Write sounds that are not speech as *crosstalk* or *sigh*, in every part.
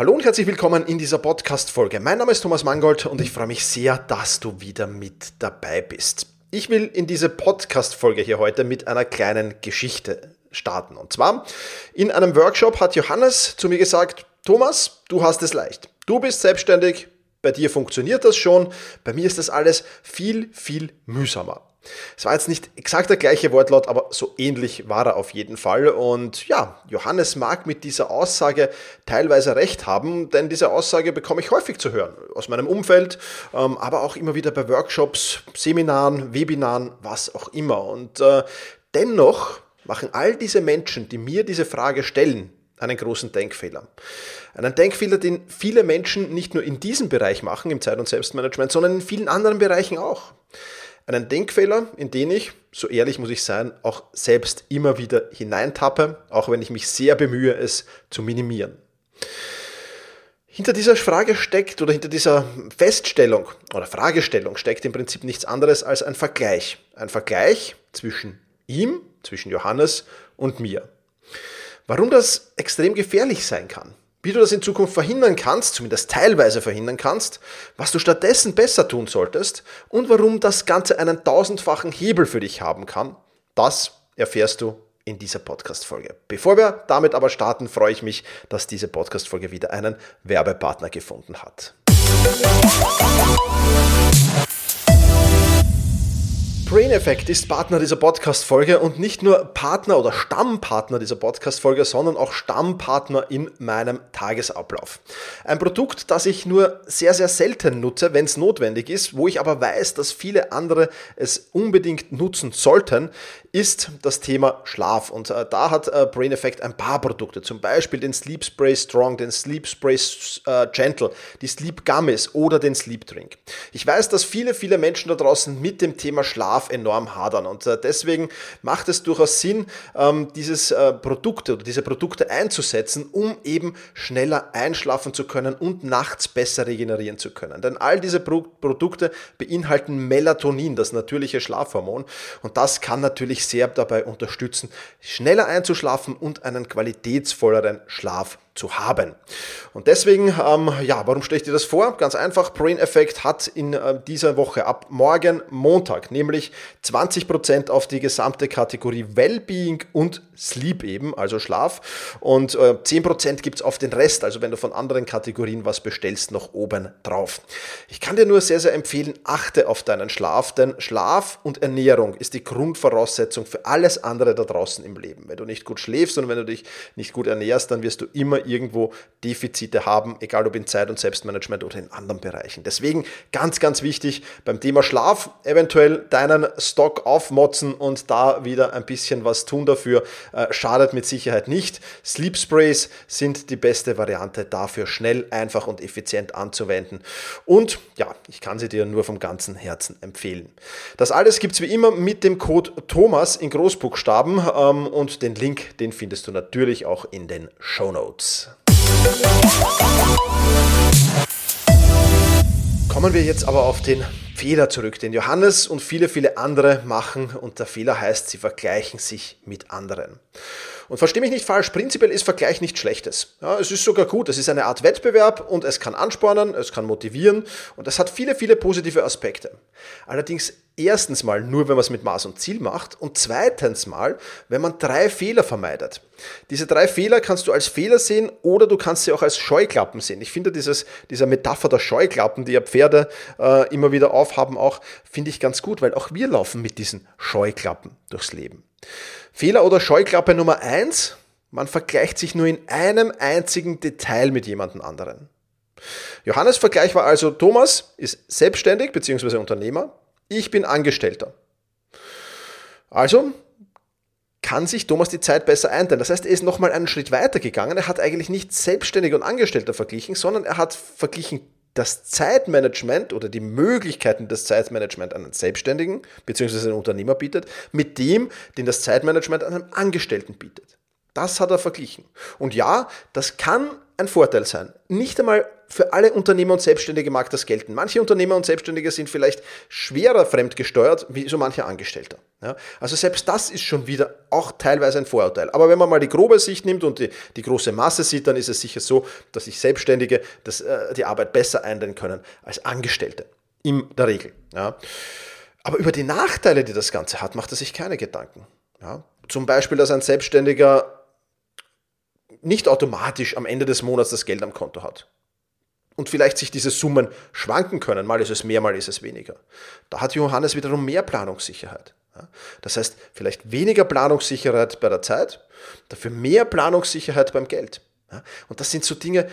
Hallo und herzlich willkommen in dieser Podcast-Folge. Mein Name ist Thomas Mangold und ich freue mich sehr, dass du wieder mit dabei bist. Ich will in diese Podcast-Folge hier heute mit einer kleinen Geschichte starten. Und zwar, in einem Workshop hat Johannes zu mir gesagt, Thomas, du hast es leicht. Du bist selbstständig, bei dir funktioniert das schon, bei mir ist das alles viel, viel mühsamer. Es war jetzt nicht exakt der gleiche Wortlaut, aber so ähnlich war er auf jeden Fall. Und ja, Johannes mag mit dieser Aussage teilweise recht haben, denn diese Aussage bekomme ich häufig zu hören. Aus meinem Umfeld, ähm, aber auch immer wieder bei Workshops, Seminaren, Webinaren, was auch immer. Und äh, dennoch machen all diese Menschen, die mir diese Frage stellen, einen großen Denkfehler. Einen Denkfehler, den viele Menschen nicht nur in diesem Bereich machen, im Zeit- und Selbstmanagement, sondern in vielen anderen Bereichen auch. Einen Denkfehler, in den ich, so ehrlich muss ich sein, auch selbst immer wieder hineintappe, auch wenn ich mich sehr bemühe, es zu minimieren. Hinter dieser Frage steckt oder hinter dieser Feststellung oder Fragestellung steckt im Prinzip nichts anderes als ein Vergleich. Ein Vergleich zwischen ihm, zwischen Johannes und mir. Warum das extrem gefährlich sein kann, wie du das in Zukunft verhindern kannst, zumindest teilweise verhindern kannst, was du stattdessen besser tun solltest und warum das Ganze einen tausendfachen Hebel für dich haben kann, das erfährst du in dieser Podcast-Folge. Bevor wir damit aber starten, freue ich mich, dass diese Podcast-Folge wieder einen Werbepartner gefunden hat. Brain Effect ist Partner dieser Podcast-Folge und nicht nur Partner oder Stammpartner dieser Podcast-Folge, sondern auch Stammpartner in meinem Tagesablauf. Ein Produkt, das ich nur sehr, sehr selten nutze, wenn es notwendig ist, wo ich aber weiß, dass viele andere es unbedingt nutzen sollten, ist das Thema Schlaf. Und äh, da hat äh, Brain Effect ein paar Produkte, zum Beispiel den Sleep Spray Strong, den Sleep Spray äh, Gentle, die Sleep Gummies oder den Sleep Drink. Ich weiß, dass viele, viele Menschen da draußen mit dem Thema Schlaf Bedarf enorm hadern. Und äh, deswegen macht es durchaus Sinn, ähm, dieses äh, Produkte oder diese Produkte einzusetzen, um eben schneller einschlafen zu können und nachts besser regenerieren zu können. Denn all diese Pro Produkte beinhalten Melatonin, das natürliche Schlafhormon. Und das kann natürlich sehr dabei unterstützen, schneller einzuschlafen und einen qualitätsvolleren Schlaf zu haben. Und deswegen, ähm, ja, warum stelle ich dir das vor? Ganz einfach, Brain Effect hat in äh, dieser Woche ab morgen Montag nämlich 20% auf die gesamte Kategorie Wellbeing und Sleep eben, also Schlaf. Und äh, 10% gibt es auf den Rest, also wenn du von anderen Kategorien was bestellst, noch oben drauf. Ich kann dir nur sehr, sehr empfehlen, achte auf deinen Schlaf, denn Schlaf und Ernährung ist die Grundvoraussetzung für alles andere da draußen im Leben. Wenn du nicht gut schläfst und wenn du dich nicht gut ernährst, dann wirst du immer irgendwo Defizite haben, egal ob in Zeit- und Selbstmanagement oder in anderen Bereichen. Deswegen ganz, ganz wichtig beim Thema Schlaf, eventuell deinen Stock aufmotzen und da wieder ein bisschen was tun dafür äh, schadet mit Sicherheit nicht. Sleep Sprays sind die beste Variante dafür, schnell, einfach und effizient anzuwenden. Und ja, ich kann sie dir nur vom ganzen Herzen empfehlen. Das alles gibt es wie immer mit dem Code Thomas in Großbuchstaben ähm, und den Link, den findest du natürlich auch in den Show Notes. Kommen wir jetzt aber auf den Fehler zurück, den Johannes und viele, viele andere machen. Und der Fehler heißt, sie vergleichen sich mit anderen. Und verstehe mich nicht falsch, prinzipiell ist Vergleich nichts Schlechtes. Ja, es ist sogar gut, es ist eine Art Wettbewerb und es kann anspornen, es kann motivieren und es hat viele, viele positive Aspekte. Allerdings erstens mal nur, wenn man es mit Maß und Ziel macht und zweitens mal, wenn man drei Fehler vermeidet. Diese drei Fehler kannst du als Fehler sehen oder du kannst sie auch als Scheuklappen sehen. Ich finde dieses, dieser Metapher der Scheuklappen, die ja Pferde äh, immer wieder aufhaben, auch finde ich ganz gut, weil auch wir laufen mit diesen Scheuklappen durchs Leben. Fehler oder Scheuklappe Nummer eins: man vergleicht sich nur in einem einzigen Detail mit jemandem anderen. Johannes Vergleich war also, Thomas ist selbstständig bzw. Unternehmer, ich bin Angestellter. Also kann sich Thomas die Zeit besser einteilen. Das heißt, er ist nochmal einen Schritt weiter gegangen. Er hat eigentlich nicht Selbstständig und Angestellter verglichen, sondern er hat verglichen das Zeitmanagement oder die Möglichkeiten des Zeitmanagements einen Selbstständigen bzw. einen Unternehmer bietet, mit dem, den das Zeitmanagement einem Angestellten bietet. Das hat er verglichen. Und ja, das kann ein Vorteil sein. Nicht einmal für alle Unternehmer und Selbstständige mag das gelten. Manche Unternehmer und Selbstständige sind vielleicht schwerer fremdgesteuert wie so mancher Angestellter. Ja, also selbst das ist schon wieder auch teilweise ein Vorurteil. Aber wenn man mal die grobe Sicht nimmt und die, die große Masse sieht, dann ist es sicher so, dass sich Selbstständige das, äh, die Arbeit besser eindringen können als Angestellte. In der Regel. Ja. Aber über die Nachteile, die das Ganze hat, macht er sich keine Gedanken. Ja. Zum Beispiel, dass ein Selbstständiger nicht automatisch am Ende des Monats das Geld am Konto hat. Und vielleicht sich diese Summen schwanken können. Mal ist es mehr, mal ist es weniger. Da hat Johannes wiederum mehr Planungssicherheit. Das heißt, vielleicht weniger Planungssicherheit bei der Zeit, dafür mehr Planungssicherheit beim Geld. Und das sind so Dinge,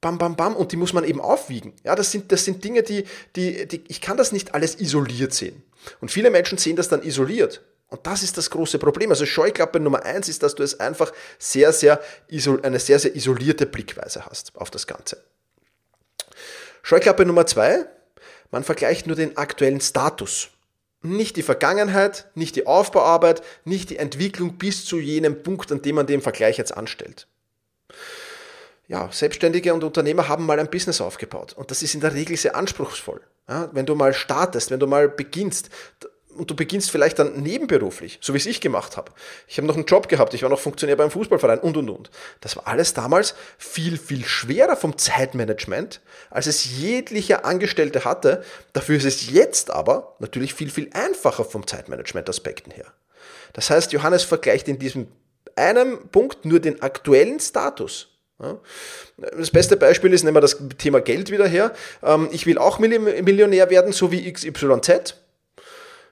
bam, bam, bam, und die muss man eben aufwiegen. Ja, das sind, das sind Dinge, die, die, die, ich kann das nicht alles isoliert sehen. Und viele Menschen sehen das dann isoliert. Und das ist das große Problem. Also Scheuklappe Nummer eins ist, dass du es einfach sehr, sehr eine sehr, sehr isolierte Blickweise hast auf das Ganze. Scheuklappe Nummer zwei, man vergleicht nur den aktuellen Status. Nicht die Vergangenheit, nicht die Aufbauarbeit, nicht die Entwicklung bis zu jenem Punkt, an dem man den Vergleich jetzt anstellt. Ja, Selbstständige und Unternehmer haben mal ein Business aufgebaut und das ist in der Regel sehr anspruchsvoll. Ja, wenn du mal startest, wenn du mal beginnst, und du beginnst vielleicht dann nebenberuflich, so wie es ich gemacht habe. Ich habe noch einen Job gehabt, ich war noch Funktionär beim Fußballverein und und und. Das war alles damals viel, viel schwerer vom Zeitmanagement, als es jeglicher Angestellte hatte. Dafür ist es jetzt aber natürlich viel, viel einfacher vom Zeitmanagement-Aspekten her. Das heißt, Johannes vergleicht in diesem einem Punkt nur den aktuellen Status. Das beste Beispiel ist, nehmen wir das Thema Geld wieder her. Ähm, ich will auch Millionär werden, so wie XYZ.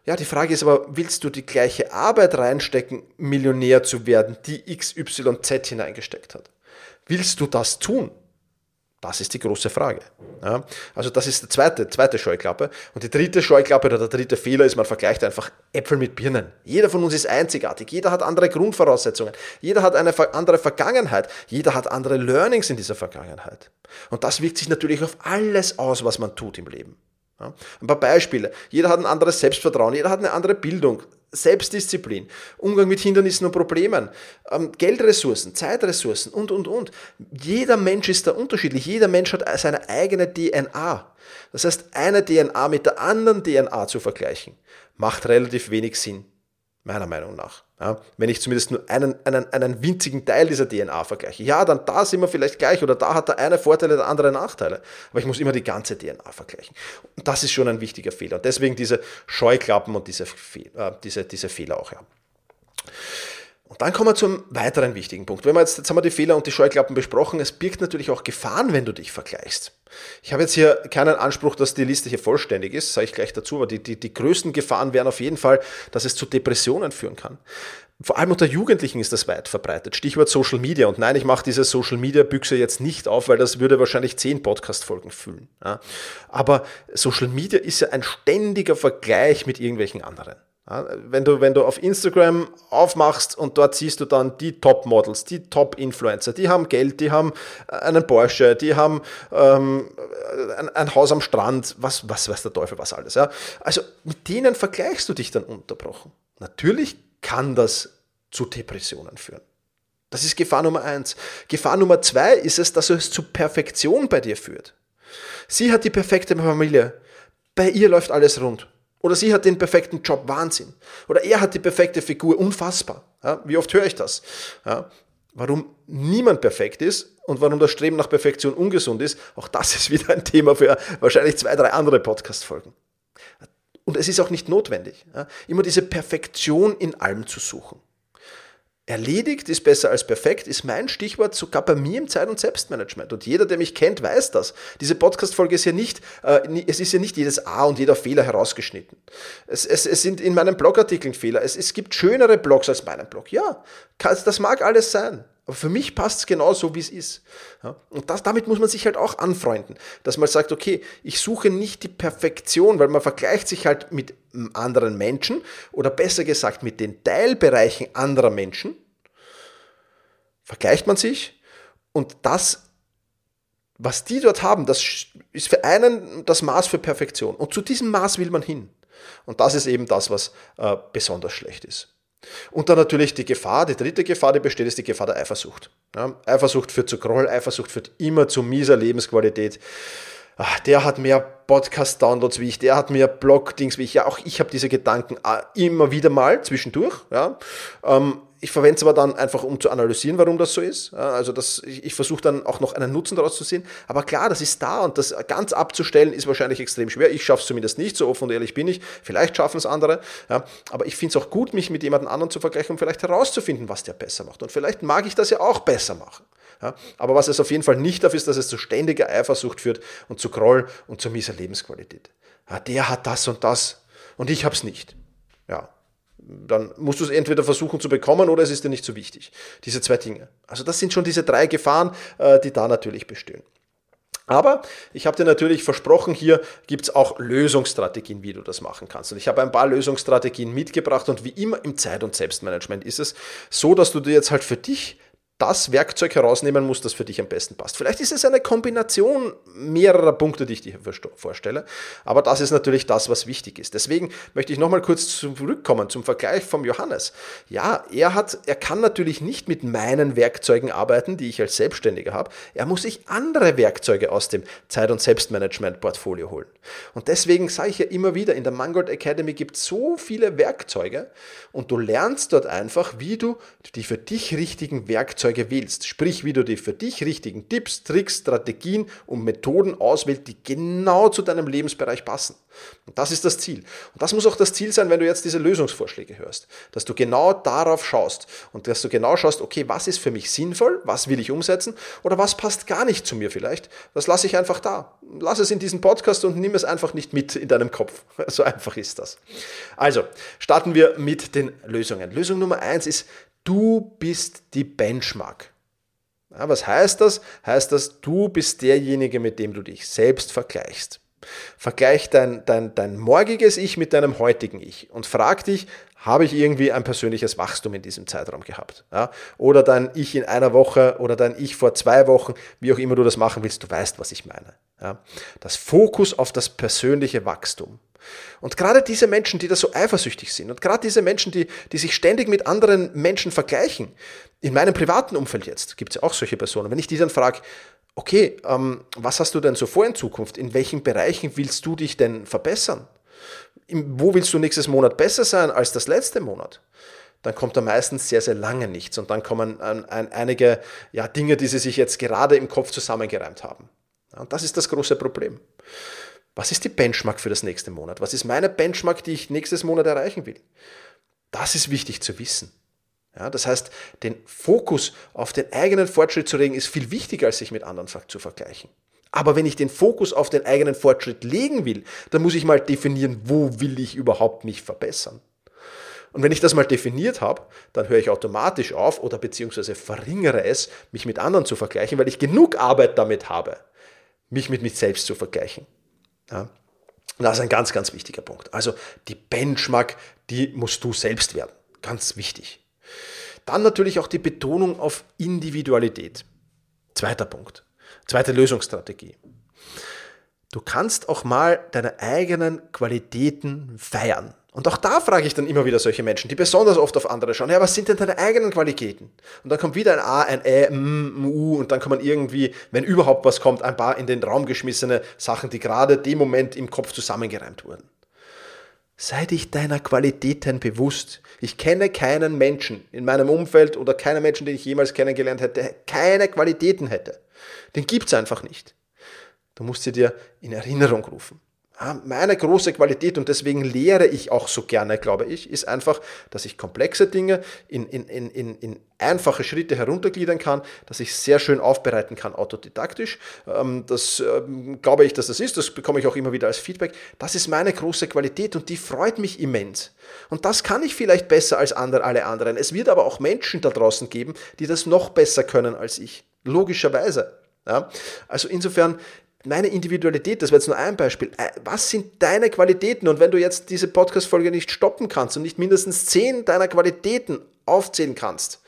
Ja, die Frage ist aber, willst du die gleiche Arbeit reinstecken, Millionär zu werden, die XYZ hineingesteckt hat? Willst du das tun? Das ist die große Frage. Ja, also das ist die zweite, zweite Scheuklappe. Und die dritte Scheuklappe oder der dritte Fehler ist, man vergleicht einfach Äpfel mit Birnen. Jeder von uns ist einzigartig. Jeder hat andere Grundvoraussetzungen. Jeder hat eine andere Vergangenheit. Jeder hat andere Learnings in dieser Vergangenheit. Und das wirkt sich natürlich auf alles aus, was man tut im Leben. Ja, ein paar Beispiele. Jeder hat ein anderes Selbstvertrauen, jeder hat eine andere Bildung, Selbstdisziplin, Umgang mit Hindernissen und Problemen, ähm, Geldressourcen, Zeitressourcen und, und, und. Jeder Mensch ist da unterschiedlich. Jeder Mensch hat seine eigene DNA. Das heißt, eine DNA mit der anderen DNA zu vergleichen, macht relativ wenig Sinn meiner Meinung nach. Ja, wenn ich zumindest nur einen, einen, einen winzigen Teil dieser DNA vergleiche. Ja, dann da sind wir vielleicht gleich oder da hat der eine Vorteile, der andere Nachteile. Aber ich muss immer die ganze DNA vergleichen. Und das ist schon ein wichtiger Fehler. Und deswegen diese Scheuklappen und diese, äh, diese, diese Fehler auch. Ja. Und dann kommen wir zum weiteren wichtigen Punkt. Wenn wir jetzt, jetzt haben wir die Fehler und die Scheuklappen besprochen, es birgt natürlich auch Gefahren, wenn du dich vergleichst. Ich habe jetzt hier keinen Anspruch, dass die Liste hier vollständig ist, sage ich gleich dazu, aber die, die, die größten Gefahren wären auf jeden Fall, dass es zu Depressionen führen kann. Vor allem unter Jugendlichen ist das weit verbreitet. Stichwort Social Media. Und nein, ich mache diese Social Media Büchse jetzt nicht auf, weil das würde wahrscheinlich zehn Podcast-Folgen füllen. Ja. Aber Social Media ist ja ein ständiger Vergleich mit irgendwelchen anderen. Wenn, du, wenn du auf Instagram aufmachst und dort siehst du dann die Top-Models, die Top-Influencer, die haben Geld, die haben äh, einen Porsche, die haben ähm, ein, ein, Haus am Strand, was, was weiß der Teufel, was alles. Ja? Also mit denen vergleichst du dich dann unterbrochen. Natürlich kann das zu Depressionen führen. Das ist Gefahr Nummer eins. Gefahr Nummer zwei ist es, dass es zu Perfektion bei dir führt. Sie hat die perfekte Familie. Bei ihr läuft alles rund. Oder sie hat den perfekten Job, Wahnsinn. Oder er hat die perfekte Figur, unfassbar. Ja, wie oft höre ich das? Ja, warum niemand perfekt ist und warum das Streben nach Perfektion ungesund ist, auch das ist wieder ein Thema für wahrscheinlich zwei, drei andere Podcast-Folgen. Und es ist auch nicht notwendig, ja, immer diese Perfektion in allem zu suchen. Erledigt ist besser als perfekt, ist mein Stichwort sogar bei mir im Zeit- und Selbstmanagement. Und jeder, der mich kennt, weiß das. Diese Podcast-Folge ist ja nicht, äh, es ist ja nicht jedes A und jeder Fehler herausgeschnitten. Es, es, es sind in meinen Blogartikeln Fehler. Es, es gibt schönere Blogs als meinen Blog. Ja, das mag alles sein. Aber für mich passt es genau so, wie es ist. Ja, und das, damit muss man sich halt auch anfreunden, dass man sagt, okay, ich suche nicht die Perfektion, weil man vergleicht sich halt mit anderen Menschen oder besser gesagt mit den Teilbereichen anderer Menschen. Vergleicht man sich und das, was die dort haben, das ist für einen das Maß für Perfektion. Und zu diesem Maß will man hin. Und das ist eben das, was äh, besonders schlecht ist. Und dann natürlich die Gefahr, die dritte Gefahr, die besteht, ist die Gefahr der Eifersucht. Ja, Eifersucht führt zu Groll, Eifersucht führt immer zu mieser Lebensqualität. Ach, der hat mehr Podcast-Downloads wie ich, der hat mehr Blog-Dings wie ich. Ja, auch ich habe diese Gedanken äh, immer wieder mal zwischendurch. Ja. Ähm, ich verwende es aber dann einfach, um zu analysieren, warum das so ist. Also das, ich, ich versuche dann auch noch einen Nutzen daraus zu sehen. Aber klar, das ist da und das ganz abzustellen ist wahrscheinlich extrem schwer. Ich schaffe es zumindest nicht, so offen und ehrlich bin ich. Vielleicht schaffen es andere. Ja. Aber ich finde es auch gut, mich mit jemand anderem zu vergleichen, um vielleicht herauszufinden, was der besser macht. Und vielleicht mag ich das ja auch besser machen. Ja. Aber was es auf jeden Fall nicht darf, ist, dass es zu ständiger Eifersucht führt und zu Groll und zu mieser Lebensqualität. Ja, der hat das und das und ich habe es nicht. Ja, dann musst du es entweder versuchen zu bekommen oder es ist dir nicht so wichtig. Diese zwei Dinge. Also das sind schon diese drei Gefahren, äh, die da natürlich bestehen. Aber ich habe dir natürlich versprochen, hier gibt es auch Lösungsstrategien, wie du das machen kannst. Und ich habe ein paar Lösungsstrategien mitgebracht und wie immer im Zeit- und Selbstmanagement ist es so, dass du dir jetzt halt für dich das Werkzeug herausnehmen musst, das für dich am besten passt. Vielleicht ist es eine Kombination mehrerer Punkte, die ich dir vorstelle, aber das ist natürlich das, was wichtig ist. Deswegen möchte ich nochmal kurz zurückkommen zum Vergleich vom Johannes. Ja, er hat, er kann natürlich nicht mit meinen Werkzeugen arbeiten, die ich als Selbstständiger habe. Er muss sich andere Werkzeuge aus dem Zeit- und Selbstmanagement-Portfolio holen. Und deswegen sage ich ja immer wieder, in der Mangold Academy gibt es so viele Werkzeuge und du lernst dort einfach, wie du die für dich richtigen Werkzeuge Werkzeuge wählst. Sprich, wie du die für dich richtigen Tipps, Tricks, Strategien und Methoden auswählst, die genau zu deinem Lebensbereich passen. Und das ist das Ziel. Und das muss auch das Ziel sein, wenn du jetzt diese Lösungsvorschläge hörst. Dass du genau darauf schaust und dass du genau schaust, okay, was ist für mich sinnvoll, was will ich umsetzen oder was passt gar nicht zu mir vielleicht. Das lasse ich einfach da. Lass es in diesem Podcast und nimm es einfach nicht mit in deinem Kopf. *laughs* So einfach ist das. Also, starten wir mit den Lösungen. Lösung Nummer eins ist, Du bist die Benchmark. Ja, was heißt das? Heißt das, du bist derjenige, mit dem du dich selbst vergleichst. Vergleich dein, dein, dein morgiges Ich mit deinem heutigen Ich und frag dich, habe ich irgendwie ein persönliches Wachstum in diesem Zeitraum gehabt? Ja? Oder dein Ich in einer Woche oder dein Ich vor zwei Wochen, wie auch immer du das machen willst, du weißt, was ich meine. Ja? Das Fokus auf das persönliche Wachstum. Und gerade diese Menschen, die da so eifersüchtig sind und gerade diese Menschen, die, die sich ständig mit anderen Menschen vergleichen, in meinem privaten Umfeld jetzt gibt es ja auch solche Personen, wenn ich die dann frage, okay, ähm, was hast du denn so vor in Zukunft? In welchen Bereichen willst du dich denn verbessern? wo willst du nächstes Monat besser sein als das letzte Monat? dann kommt da meistens sehr, sehr lange nichts. Und dann kommen ein, ein, einige ja, Dinge, die sie sich jetzt gerade im Kopf zusammengereimt haben. Ja, und das ist das große Problem. Was ist die Benchmark für das nächste Monat? Was ist meine Benchmark, die ich nächstes Monat erreichen will? Das ist wichtig zu wissen. Ja, das heißt, den Fokus auf den eigenen Fortschritt zu legen, ist viel wichtiger, als sich mit anderen zu vergleichen. Aber wenn ich den Fokus auf den eigenen Fortschritt legen will, dann muss ich mal definieren, wo will ich überhaupt mich verbessern. Und wenn ich das mal definiert habe, dann höre ich automatisch auf oder beziehungsweise verringere es, mich mit anderen zu vergleichen, weil ich genug Arbeit damit habe, mich mit mich selbst zu vergleichen. Ja. Das ist ein ganz, ganz wichtiger Punkt. Also die Benchmark, die musst du selbst werden. Ganz wichtig. Dann natürlich auch die Betonung auf Individualität. Zweiter Punkt. Zweite Lösungsstrategie. Du kannst auch mal deine eigenen Qualitäten feiern. Und auch da frage ich dann immer wieder solche Menschen, die besonders oft auf andere schauen, ja, was sind denn deine eigenen Qualitäten? Und dann kommt wieder ein A, ein Ä, M, U und dann kommen irgendwie, wenn überhaupt was kommt, ein paar in den Raum geschmissene Sachen, die gerade dem Moment im Kopf zusammengereimt wurden. Sei dich deiner Qualitäten bewusst. Ich kenne keinen Menschen in meinem Umfeld oder keinen Menschen, den ich jemals kennengelernt hätte, der keine Qualitäten hätte. Den gibt's einfach nicht. Du musst sie dir in Erinnerung rufen. Meine große Qualität und deswegen lehre ich auch so gerne, glaube ich, ist einfach, dass ich komplexe Dinge in, in, in, in einfache Schritte heruntergliedern kann, dass ich sehr schön aufbereiten kann, autodidaktisch. Ähm, das ähm, glaube ich, dass das ist, das bekomme ich auch immer wieder als Feedback. Das ist meine große Qualität und die freut mich immens. Und das kann ich vielleicht besser als andere, alle anderen. Es wird aber auch Menschen da draußen geben, die das noch besser können als ich. Logischerweise. Ja? Also insofern, meine Individualität, das wäre jetzt nur ein Beispiel. Äh, was sind deine Qualitäten? Und wenn du jetzt diese Podcast-Folge nicht stoppen kannst und nicht mindestens zehn deiner Qualitäten aufzählen kannst,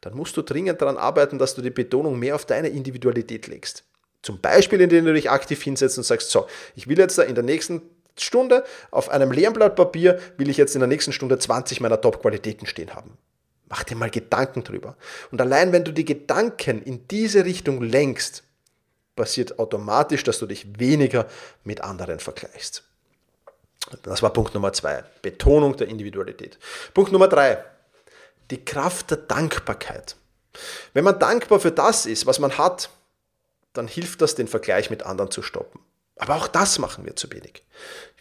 dann musst du dringend daran arbeiten, dass du die Betonung mehr auf deine Individualität legst. Zum Beispiel, indem du dich aktiv hinsetzt und sagst, so, ich will jetzt da in der nächsten Stunde auf einem leeren Blatt Papier will ich jetzt in der nächsten Stunde 20 meiner Top-Qualitäten stehen haben. Mach dir mal Gedanken drüber. Und allein wenn du die Gedanken in diese Richtung lenkst, passiert automatisch, dass du dich weniger mit anderen vergleichst. Das war Punkt Nummer zwei. Betonung der Individualität. Punkt Nummer drei. Die Kraft der Dankbarkeit. Wenn man dankbar für das ist, was man hat, dann hilft das, den Vergleich mit anderen zu stoppen. Aber auch das machen wir zu wenig.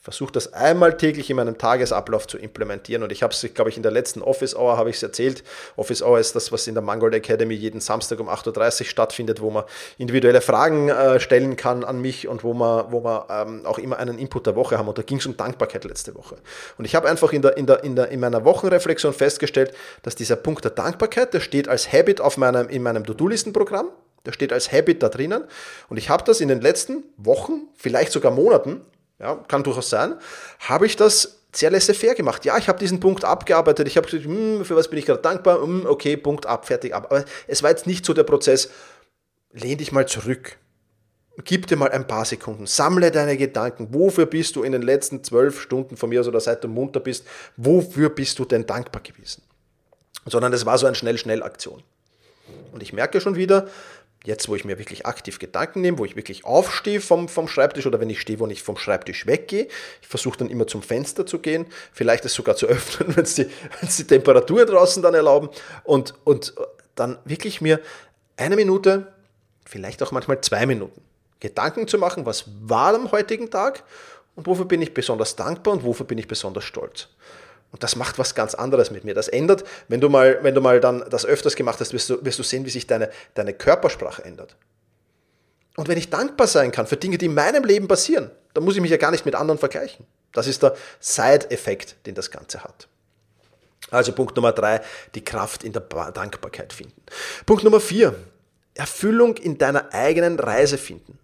Versuche das einmal täglich in meinem Tagesablauf zu implementieren und ich habe es, glaube ich, in der letzten Office Hour habe ich es erzählt. Office Hour ist das, was in der Mangold Academy jeden Samstag um 8.30 Uhr stattfindet, wo man individuelle Fragen äh, stellen kann an mich und wo man, wo man ähm, auch immer einen Input der Woche haben. Und da ging es um Dankbarkeit letzte Woche. Und ich habe einfach in, der, in, der, in, der, in meiner Wochenreflexion festgestellt, dass dieser Punkt der Dankbarkeit, der steht als Habit auf meinem, in meinem To-Do-Listen-Programm. Der steht als Habit da drinnen. Und ich habe das in den letzten Wochen, vielleicht sogar Monaten, ja, kann durchaus sein, habe ich das sehr laissez-faire gemacht. Ja, ich habe diesen Punkt abgearbeitet. Ich habe gesagt, hm, für was bin ich gerade dankbar? Hm, okay, Punkt ab, fertig ab. Aber es war jetzt nicht so der Prozess, lehn dich mal zurück. Gib dir mal ein paar Sekunden, sammle deine Gedanken. Wofür bist du in den letzten zwölf Stunden von mir aus oder seit du munter bist, wofür bist du denn dankbar gewesen? Sondern es war so eine Schnell-Schnell-Aktion. Und ich merke schon wieder, Jetzt, wo ich mir wirklich aktiv Gedanken nehme, wo ich wirklich aufstehe vom, vom Schreibtisch oder wenn ich stehe, wo ich vom Schreibtisch weggehe, ich versuche dann immer zum Fenster zu gehen, vielleicht es sogar zu *laughs* öffnen, wenn es die, die Temperaturen draußen dann erlauben und, und dann wirklich mir eine Minute, vielleicht auch manchmal zwei Minuten Gedanken zu machen, was war am heutigen Tag und wofür bin ich besonders dankbar und wofür bin ich besonders stolz. Und das macht was ganz anderes mit mir. Das ändert, wenn du mal, wenn du mal dann das öfters gemacht hast, wirst du, wirst du sehen, wie sich deine, deine Körpersprache ändert. Und wenn ich dankbar sein kann für Dinge, die in meinem Leben passieren, dann muss ich mich ja gar nicht mit anderen vergleichen. Das ist der Side-Effekt, den das Ganze hat. Also Punkt Nummer drei, die Kraft in der Dankbarkeit finden. Punkt Nummer vier, Erfüllung in deiner eigenen Reise finden.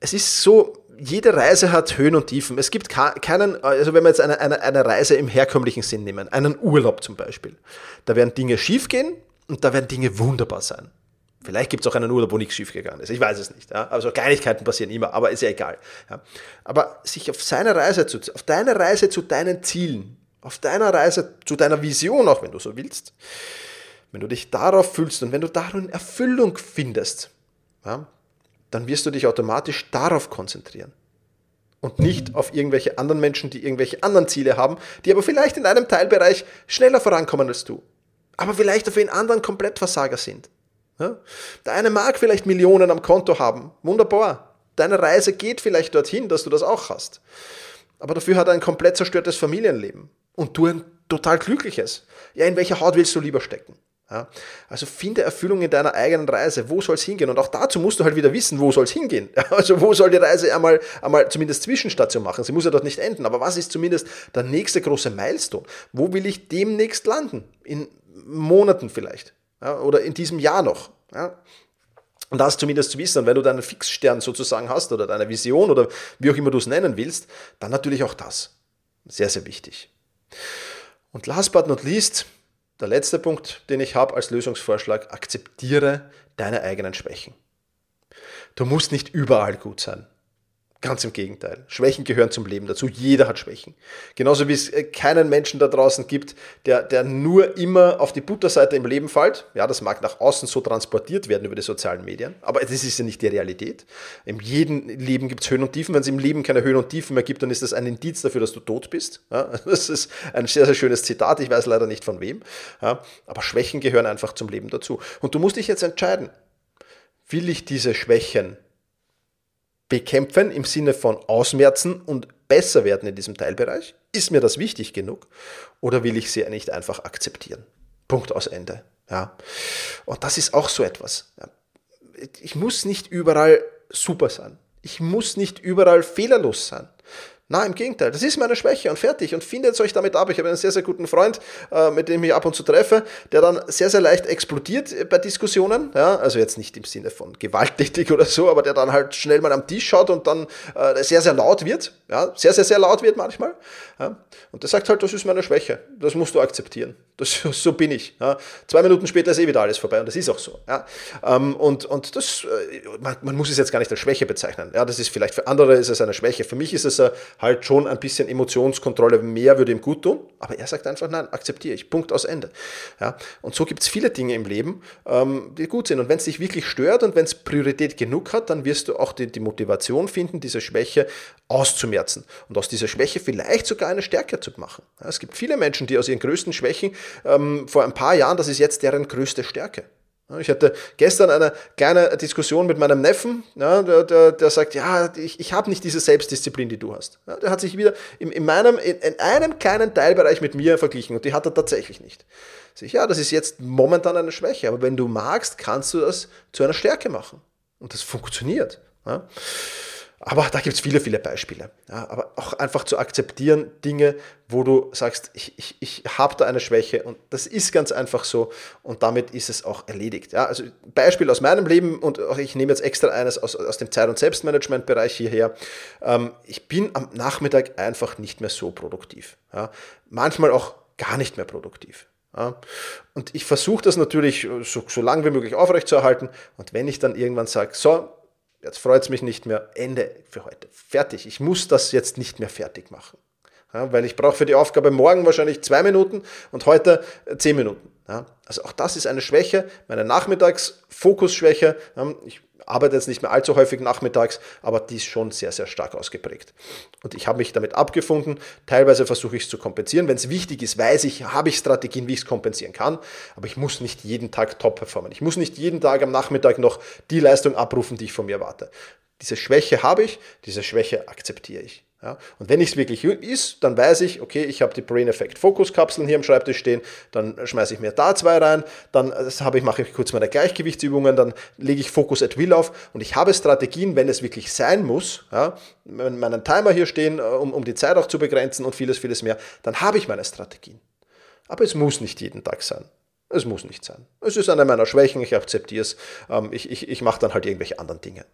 Es ist so, jede Reise hat Höhen und Tiefen. Es gibt keinen, also wenn wir jetzt eine, eine, eine Reise im herkömmlichen Sinn nehmen, einen Urlaub zum Beispiel, da werden Dinge schiefgehen und da werden Dinge wunderbar sein. Vielleicht gibt es auch einen Urlaub, wo nichts schiefgegangen ist. Ich weiß es nicht. Ja? Also Kleinigkeiten passieren immer, aber ist ja egal. Ja? Aber sich auf seine Reise zu, auf deine Reise zu deinen Zielen, auf deiner Reise zu deiner Vision, auch wenn du so willst, wenn du dich darauf fühlst und wenn du darin Erfüllung findest, ja, dann wirst du dich automatisch darauf konzentrieren. Und nicht auf irgendwelche anderen Menschen, die irgendwelche anderen Ziele haben, die aber vielleicht in einem Teilbereich schneller vorankommen als du. Aber vielleicht auf einen anderen Komplettversager sind. Ja? Der eine mag vielleicht Millionen am Konto haben. Wunderbar. Deine Reise geht vielleicht dorthin, dass du das auch hast. Aber dafür hat er ein komplett zerstörtes Familienleben. Und du ein total glückliches. Ja, in welcher Haut willst du lieber stecken? Ja, also finde Erfüllung in deiner eigenen Reise. Wo soll es hingehen? Und auch dazu musst du halt wieder wissen, wo soll es hingehen. *laughs* Also wo soll die Reise einmal, einmal zumindest Zwischenstation machen? Sie muss ja dort nicht enden. Aber was ist zumindest der nächste große Milestone? Wo will ich demnächst landen? In Monaten vielleicht. Ja, oder in diesem Jahr noch. Ja? Und das zumindest zu wissen. Und wenn du deinen Fixstern sozusagen hast oder deine Vision oder wie auch immer du es nennen willst, dann natürlich auch das. Sehr, sehr wichtig. Und last but not least, der letzte Punkt, den ich habe als Lösungsvorschlag, akzeptiere deine eigenen Schwächen. Du musst nicht überall gut sein. Ganz im Gegenteil. Schwächen gehören zum Leben dazu. Jeder hat Schwächen. Genauso wie es äh, keinen Menschen da draußen gibt, der, der nur immer auf die Butterseite im Leben fällt. Ja, das mag nach außen so transportiert werden über die sozialen Medien, aber das ist ja nicht die Realität. In jedem Leben gibt es Höhen und Tiefen. Wenn es im Leben keine Höhen und Tiefen mehr gibt, dann ist das ein Indiz dafür, dass du tot bist. Ja, *laughs* das ist ein sehr, sehr schönes Zitat. Ich weiß leider nicht von wem. Ja, aber Schwächen gehören einfach zum Leben dazu. Und du musst dich jetzt entscheiden. Will ich diese Schwächen bekämpfen im Sinne von ausmerzen und besser werden in diesem Teilbereich? Ist mir das wichtig genug? Oder will ich sie nicht einfach akzeptieren? Punkt aus Ende. Ja. Und das ist auch so etwas. Ich muss nicht überall super sein. Ich muss nicht überall fehlerlos sein. Na, im Gegenteil, das ist meine Schwäche und fertig und findet euch damit ab. Ich habe einen sehr, sehr guten Freund, äh, mit dem ich ab und zu treffe, der dann sehr, sehr leicht explodiert bei Diskussionen. Ja, also jetzt nicht im Sinne von gewalttätig oder so, aber der dann halt schnell mal am Tisch schaut und dann äh, sehr, sehr laut wird. Ja, sehr, sehr, sehr laut wird manchmal. Ja, und der sagt halt, das ist meine Schwäche. Das musst du akzeptieren. Das, *laughs* so bin ich. Ja. Zwei Minuten später ist eh wieder alles vorbei und das ist auch so. Ja. Ähm, und, und das, äh, man, man, muss es jetzt gar nicht als Schwäche bezeichnen. Ja, das ist vielleicht für andere ist es eine Schwäche. Für mich ist es halt schon ein bisschen Emotionskontrolle mehr würde ihm gut tun, aber er sagt einfach, nein, akzeptiere ich, Punkt aus Ende. Ja? Und so gibt es viele Dinge im Leben, ähm, die gut sind. Und wenn es dich wirklich stört und wenn es Priorität genug hat, dann wirst du auch die, die Motivation finden, diese Schwäche auszumerzen und aus dieser Schwäche vielleicht sogar eine Stärke zu machen. Ja, es gibt viele Menschen, die aus ihren größten Schwächen ähm, vor ein paar Jahren, das ist jetzt deren größte Stärke. Ich hatte gestern eine kleine Diskussion mit meinem Neffen, ja, der, der, der, sagt, ja, ich, ich habe nicht diese Selbstdisziplin, die du hast. Ja, der hat sich wieder in, in, meinem, in, in, einem kleinen Teilbereich mit mir verglichen und die hat er tatsächlich nicht. Sag ja, das ist jetzt momentan eine Schwäche, aber wenn du magst, kannst du das zu einer Stärke machen. Und das funktioniert. Ja. Aber da gibt es viele, viele Beispiele. Ja, aber auch einfach zu akzeptieren, Dinge, wo du sagst, ich, ich, ich habe da eine Schwäche und das ist ganz einfach so und damit ist es auch erledigt. Ja, also Beispiel aus meinem Leben und ich nehme jetzt extra eines aus, aus dem Zeit- und Selbstmanagement-Bereich hierher. Ähm, ich bin am Nachmittag einfach nicht mehr so produktiv. Ja, manchmal auch gar nicht mehr produktiv. Ja, und ich versuche das natürlich so, so lange wie möglich aufrechtzuerhalten. Und wenn ich dann irgendwann sage, so, Jetzt freut es mich nicht mehr. Ende für heute. Fertig. Ich muss das jetzt nicht mehr fertig machen. Ja, weil ich brauche für die Aufgabe morgen wahrscheinlich zwei Minuten und heute äh, zehn Minuten. Ja, also auch das ist eine Schwäche, meine Nachmittagsfokusschwäche. Ich arbeite jetzt nicht mehr allzu häufig nachmittags, aber die ist schon sehr, sehr stark ausgeprägt. Und ich habe mich damit abgefunden. Teilweise versuche ich es zu kompensieren. Wenn es wichtig ist, weiß ich, habe ich Strategien, wie ich es kompensieren kann. Aber ich muss nicht jeden Tag top performen. Ich muss nicht jeden Tag am Nachmittag noch die Leistung abrufen, die ich von mir erwarte. Diese Schwäche habe ich, diese Schwäche akzeptiere ich. Ja, und wenn es wirklich ist, dann weiß ich, okay, ich habe die Brain Effect Focus Kapseln hier am Schreibtisch stehen, dann schmeiße ich mir da zwei rein, dann habe ich, mache ich kurz meine Gleichgewichtsübungen, dann lege ich Focus at Will auf und ich habe Strategien, wenn es wirklich sein muss, ja, meinen Timer hier stehen, um, um die Zeit auch zu begrenzen und vieles, vieles mehr, dann habe ich meine Strategien. Aber es muss nicht jeden Tag sein. Es muss nicht sein. Es ist eine meiner Schwächen, ich akzeptiere es. Ähm, ich ich, ich mache dann halt irgendwelche anderen Dinge.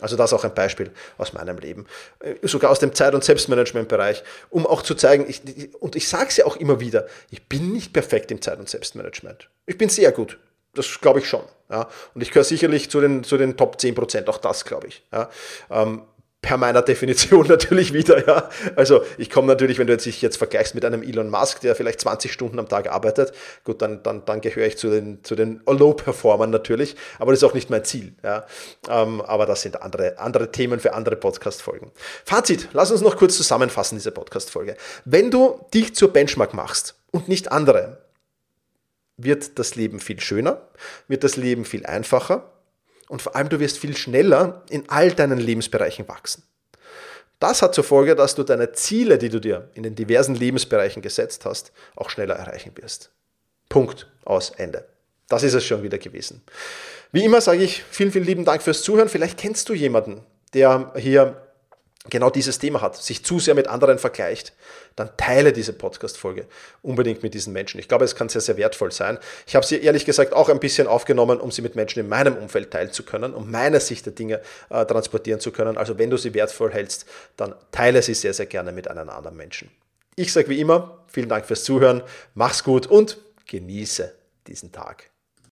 Also das ist auch ein Beispiel aus meinem Leben. Äh, sogar aus dem Zeit- und Selbstmanagement-Bereich, um auch zu zeigen, ich, und ich sage es ja auch immer wieder, ich bin nicht perfekt im Zeit- und Selbstmanagement. Ich bin sehr gut. Das glaube ich schon. Ja. Und ich gehöre sicherlich zu den, zu den Top 10 Prozent, auch das glaube ich. Ja. Per meiner Definition *laughs* natürlich wieder, ja. Also ich komme natürlich, wenn du jetzt dich jetzt vergleichst mit einem Elon Musk, der vielleicht 20 Stunden am Tag arbeitet, gut, dann, dann, dann gehöre ich zu den, zu den Low-Performern natürlich, aber das ist auch nicht mein Ziel, ja. Ähm, aber das sind andere, andere Themen für andere Podcast-Folgen. Fazit, lass uns noch kurz zusammenfassen, diese Podcast-Folge. Wenn du dich zur Benchmark machst und nicht andere, wird das Leben viel schöner, wird das Leben viel einfacher, und vor allem du wirst viel schneller in all deinen Lebensbereichen wachsen. Das hat zur Folge, dass du deine Ziele, die du dir in den diversen Lebensbereichen gesetzt hast, auch schneller erreichen wirst. Punkt aus Ende. Das ist es schon wieder gewesen. Wie immer sage ich vielen, vielen lieben Dank fürs Zuhören. Vielleicht kennst du jemanden, der hier genau dieses Thema hat, sich zu sehr mit anderen vergleicht, dann teile diese Podcast-Folge unbedingt mit diesen Menschen. Ich glaube, es kann sehr, sehr wertvoll sein. Ich habe sie ehrlich gesagt auch ein bisschen aufgenommen, um sie mit Menschen in meinem Umfeld teilen zu können, um meine Sicht der Dinge äh, transportieren zu können. Also wenn du sie wertvoll hältst, dann teile sie sehr, sehr gerne mit einem anderen Menschen. Ich sage wie immer, vielen Dank fürs Zuhören, mach's gut und genieße diesen Tag.